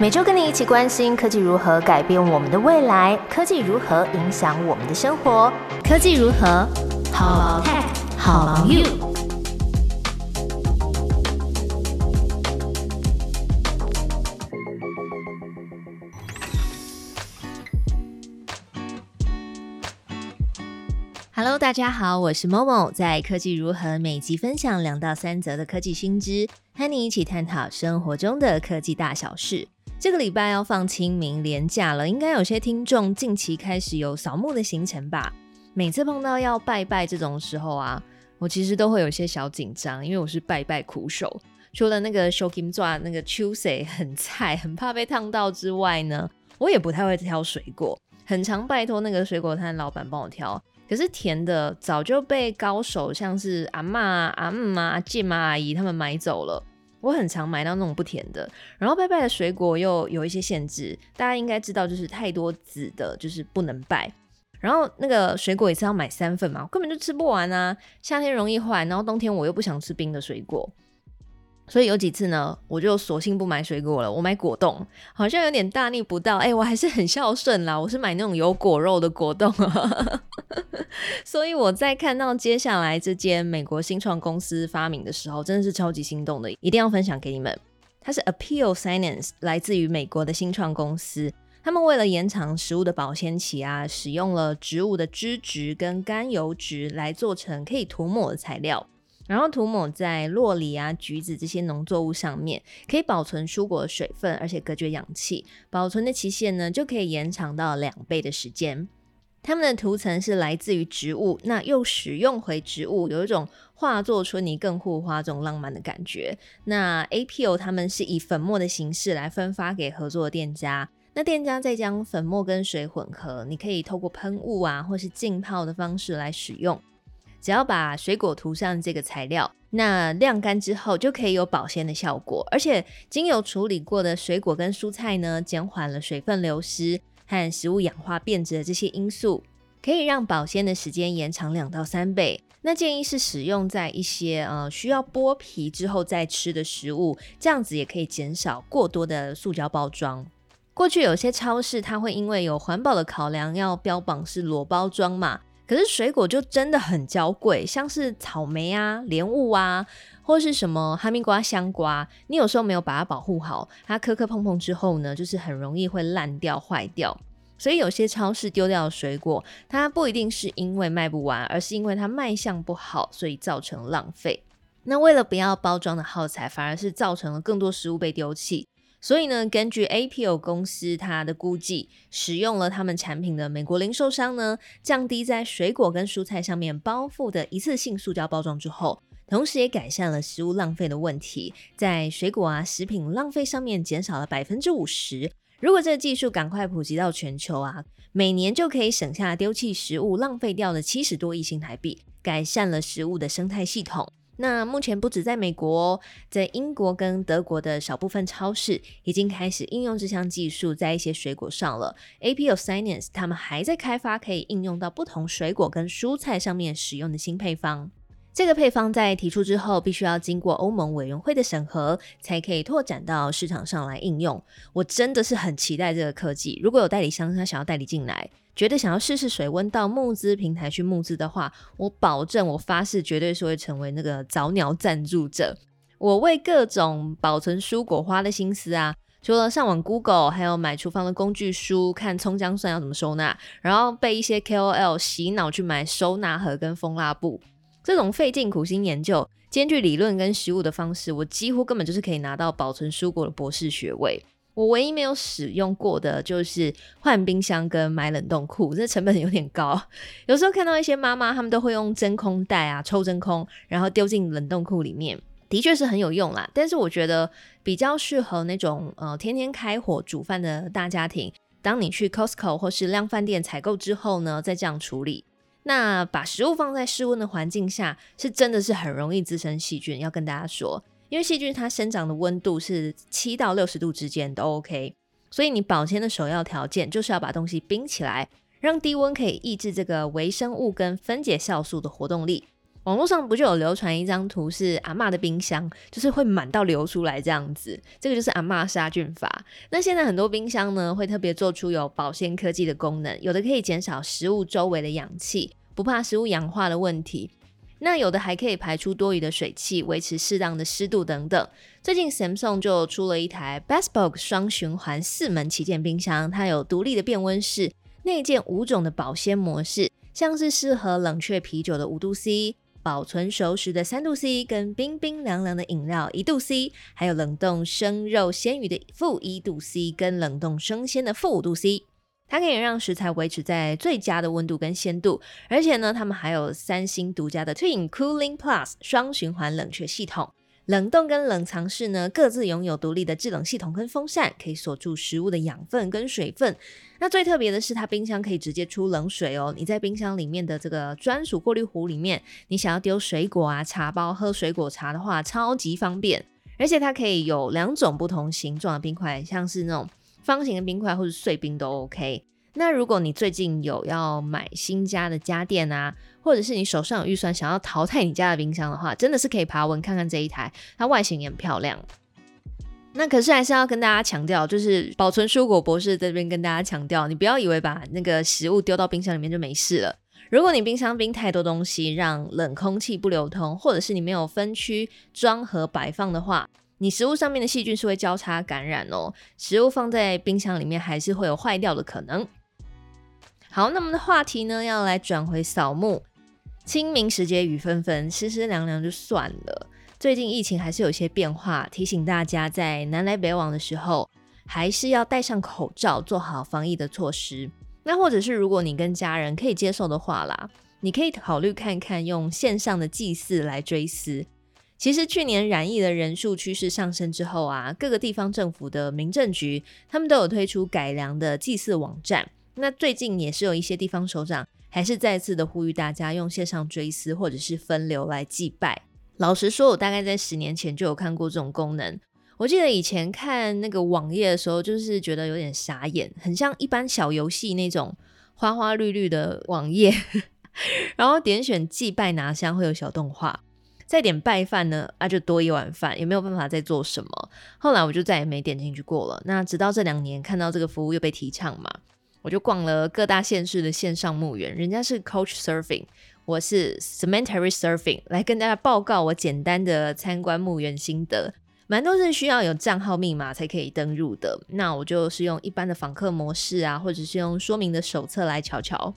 每周跟你一起关心科技如何改变我们的未来，科技如何影响我们的生活，科技如何好 tech 好 you。Hello，大家好，我是 Momo，在科技如何每集分享两到三则的科技新知，和你一起探讨生活中的科技大小事。这个礼拜要放清明连假了，应该有些听众近期开始有扫墓的行程吧？每次碰到要拜拜这种时候啊，我其实都会有些小紧张，因为我是拜拜苦手。除了那个 shokim 抓那个 chuse 很菜，很怕被烫到之外呢，我也不太会挑水果，很常拜托那个水果摊老板帮我挑。可是甜的早就被高手像是阿妈、阿姆啊、舅妈阿姨他们买走了。我很常买到那种不甜的，然后拜拜的水果又有一些限制，大家应该知道，就是太多籽的，就是不能拜。然后那个水果一次要买三份嘛，我根本就吃不完啊！夏天容易坏，然后冬天我又不想吃冰的水果。所以有几次呢，我就索性不买水果了，我买果冻，好像有点大逆不道。哎，我还是很孝顺啦，我是买那种有果肉的果冻啊。所以我在看到接下来这间美国新创公司发明的时候，真的是超级心动的，一定要分享给你们。它是 Appeal Science，来自于美国的新创公司。他们为了延长食物的保鲜期啊，使用了植物的脂质跟甘油脂来做成可以涂抹的材料。然后涂抹在洛梨啊、橘子这些农作物上面，可以保存蔬果的水分，而且隔绝氧气，保存的期限呢就可以延长到两倍的时间。它们的涂层是来自于植物，那又使用回植物，有一种化作春泥更护花这种浪漫的感觉。那 APO 他们是以粉末的形式来分发给合作的店家，那店家再将粉末跟水混合，你可以透过喷雾啊，或是浸泡的方式来使用。只要把水果涂上这个材料，那晾干之后就可以有保鲜的效果。而且经由处理过的水果跟蔬菜呢，减缓了水分流失和食物氧化变质的这些因素，可以让保鲜的时间延长两到三倍。那建议是使用在一些呃需要剥皮之后再吃的食物，这样子也可以减少过多的塑胶包装。过去有些超市它会因为有环保的考量，要标榜是裸包装嘛。可是水果就真的很娇贵，像是草莓啊、莲雾啊，或是什么哈密瓜、香瓜，你有时候没有把它保护好，它磕磕碰碰之后呢，就是很容易会烂掉、坏掉。所以有些超市丢掉的水果，它不一定是因为卖不完，而是因为它卖相不好，所以造成浪费。那为了不要包装的耗材，反而是造成了更多食物被丢弃。所以呢，根据 APO 公司它的估计，使用了他们产品的美国零售商呢，降低在水果跟蔬菜上面包覆的一次性塑胶包装之后，同时也改善了食物浪费的问题，在水果啊食品浪费上面减少了百分之五十。如果这个技术赶快普及到全球啊，每年就可以省下丢弃食物浪费掉的七十多亿新台币，改善了食物的生态系统。那目前不止在美国，哦在英国跟德国的少部分超市已经开始应用这项技术在一些水果上了。APO Science 他们还在开发可以应用到不同水果跟蔬菜上面使用的新配方。这个配方在提出之后，必须要经过欧盟委员会的审核，才可以拓展到市场上来应用。我真的是很期待这个科技。如果有代理商他想要代理进来，觉得想要试试水温到募资平台去募资的话，我保证，我发誓绝对是会成为那个早鸟赞助者。我为各种保存蔬果花的心思啊，除了上网 Google，还有买厨房的工具书，看葱姜蒜要怎么收纳，然后被一些 KOL 洗脑去买收纳盒跟蜂蜡布。这种费尽苦心研究、兼具理论跟实物的方式，我几乎根本就是可以拿到保存蔬果的博士学位。我唯一没有使用过的就是换冰箱跟买冷冻库，这成本有点高。有时候看到一些妈妈，他们都会用真空袋啊抽真空，然后丢进冷冻库里面，的确是很有用啦。但是我觉得比较适合那种呃天天开火煮饭的大家庭，当你去 Costco 或是量饭店采购之后呢，再这样处理。那把食物放在室温的环境下，是真的是很容易滋生细菌。要跟大家说，因为细菌它生长的温度是七到六十度之间都 OK，所以你保鲜的首要条件就是要把东西冰起来，让低温可以抑制这个微生物跟分解酵素的活动力。网络上不就有流传一张图，是阿嬷的冰箱，就是会满到流出来这样子，这个就是阿嬷杀菌法。那现在很多冰箱呢，会特别做出有保鲜科技的功能，有的可以减少食物周围的氧气，不怕食物氧化的问题。那有的还可以排出多余的水汽，维持适当的湿度等等。最近 Samsung 就出了一台 BestBog 双循环四门旗舰冰箱，它有独立的变温室，内建五种的保鲜模式，像是适合冷却啤酒的五度 C。保存熟食的三度 C，跟冰冰凉凉的饮料一度 C，还有冷冻生肉鲜鱼的负一度 C，跟冷冻生鲜的负五度 C，它可以让食材维持在最佳的温度跟鲜度，而且呢，他们还有三星独家的 Twin Cooling Plus 双循环冷却系统。冷冻跟冷藏室呢，各自拥有独立的制冷系统跟风扇，可以锁住食物的养分跟水分。那最特别的是，它冰箱可以直接出冷水哦。你在冰箱里面的这个专属过滤壶里面，你想要丢水果啊、茶包、喝水果茶的话，超级方便。而且它可以有两种不同形状的冰块，像是那种方形的冰块或者碎冰都 OK。那如果你最近有要买新家的家电啊，或者是你手上有预算想要淘汰你家的冰箱的话，真的是可以爬文看看这一台，它外形也很漂亮。那可是还是要跟大家强调，就是保存蔬果博士这边跟大家强调，你不要以为把那个食物丢到冰箱里面就没事了。如果你冰箱冰太多东西，让冷空气不流通，或者是你没有分区装和摆放的话，你食物上面的细菌是会交叉感染哦。食物放在冰箱里面还是会有坏掉的可能。好，那么的话题呢，要来转回扫墓。清明时节雨纷纷，湿湿凉凉就算了。最近疫情还是有些变化，提醒大家在南来北往的时候，还是要戴上口罩，做好防疫的措施。那或者是如果你跟家人可以接受的话啦，你可以考虑看看用线上的祭祀来追思。其实去年染疫的人数趋势上升之后啊，各个地方政府的民政局他们都有推出改良的祭祀网站。那最近也是有一些地方首长，还是再次的呼吁大家用线上追思或者是分流来祭拜。老实说，我大概在十年前就有看过这种功能。我记得以前看那个网页的时候，就是觉得有点傻眼，很像一般小游戏那种花花绿绿的网页。然后点选祭拜拿香会有小动画，再点拜饭呢，啊就多一碗饭，也没有办法再做什么。后来我就再也没点进去过了。那直到这两年看到这个服务又被提倡嘛。我就逛了各大县市的线上墓园，人家是 Coach Surfing，我是 Cemetery Surfing，来跟大家报告我简单的参观墓园心得。蛮多是需要有账号密码才可以登入的，那我就是用一般的访客模式啊，或者是用说明的手册来瞧瞧。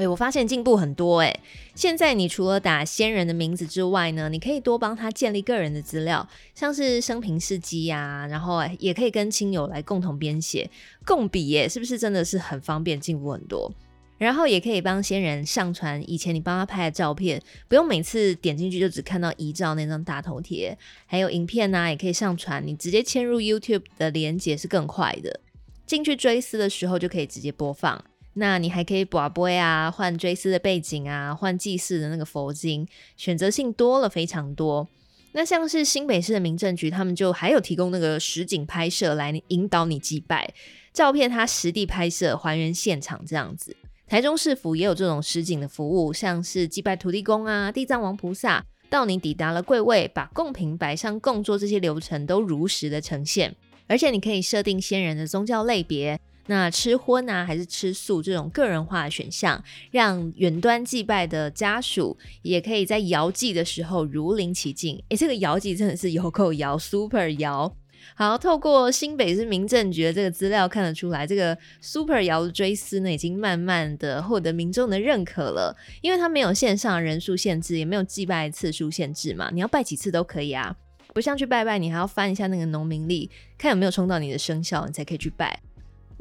哎，我发现进步很多哎！现在你除了打先人的名字之外呢，你可以多帮他建立个人的资料，像是生平事迹呀，然后也可以跟亲友来共同编写共笔耶，是不是真的是很方便，进步很多？然后也可以帮先人上传以前你帮他拍的照片，不用每次点进去就只看到遗照那张大头贴，还有影片呢，也可以上传，你直接嵌入 YouTube 的连接是更快的，进去追思的时候就可以直接播放。那你还可以把杯啊，换追思的背景啊，换祭祀的那个佛经，选择性多了非常多。那像是新北市的民政局，他们就还有提供那个实景拍摄来引导你祭拜，照片它实地拍摄还原现场这样子。台中市府也有这种实景的服务，像是祭拜土地公啊、地藏王菩萨，到你抵达了柜位，把贡品摆上供桌，这些流程都如实的呈现，而且你可以设定先人的宗教类别。那吃荤啊，还是吃素这种个人化的选项，让远端祭拜的家属也可以在遥祭的时候如临其境。诶，这个遥祭真的是有够遥，super 遥。好，透过新北市民政局的这个资料看得出来，这个 super 遥的追思呢，已经慢慢的获得民众的认可了。因为它没有线上人数限制，也没有祭拜次数限制嘛，你要拜几次都可以啊。不像去拜拜，你还要翻一下那个农民历，看有没有冲到你的生肖，你才可以去拜。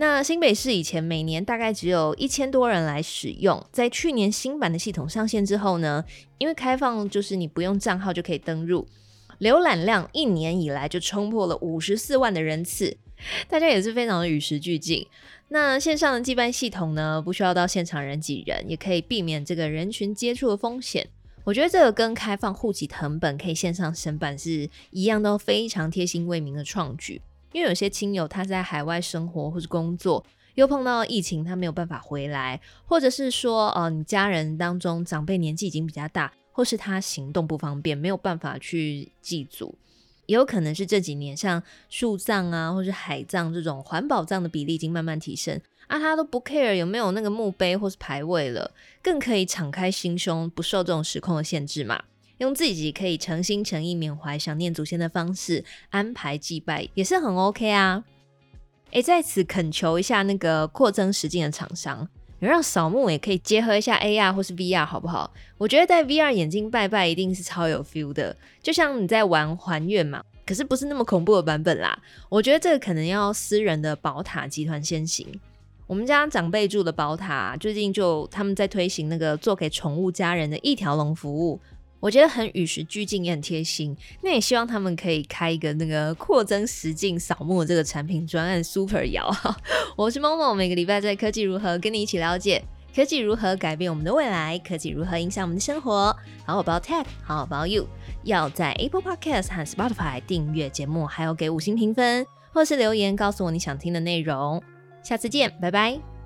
那新北市以前每年大概只有一千多人来使用，在去年新版的系统上线之后呢，因为开放就是你不用账号就可以登入，浏览量一年以来就冲破了五十四万的人次，大家也是非常的与时俱进。那线上的祭拜系统呢，不需要到现场人挤人，也可以避免这个人群接触的风险。我觉得这个跟开放户籍成本可以线上申办是一样，都非常贴心为民的创举。因为有些亲友他在海外生活或者工作，又碰到疫情，他没有办法回来，或者是说，呃，你家人当中长辈年纪已经比较大，或或是他行动不方便，没有办法去祭祖。也有可能是这几年像树葬啊，或是海葬这种环保葬的比例已经慢慢提升啊，他都不 care 有没有那个墓碑或是牌位了，更可以敞开心胸，不受这种时空的限制嘛。用自己可以诚心诚意缅怀想念祖先的方式安排祭拜，也是很 OK 啊。诶，在此恳求一下那个扩增实境的厂商。有让扫墓也可以结合一下 AR 或是 VR，好不好？我觉得戴 VR 眼镜拜拜一定是超有 feel 的，就像你在玩还愿嘛，可是不是那么恐怖的版本啦。我觉得这个可能要私人的宝塔集团先行。我们家长辈住的宝塔，最近就他们在推行那个做给宠物家人的一条龙服务。我觉得很与时俱进，也很贴心。那也希望他们可以开一个那个扩增实境扫墓这个产品专案，super 摇。我是某某，每个礼拜在科技如何跟你一起了解科技如何改变我们的未来，科技如何影响我们的生活。好好包 tech，好好包 you。要在 Apple Podcast 和 Spotify 订阅节目，还有给五星评分，或是留言告诉我你想听的内容。下次见，拜拜。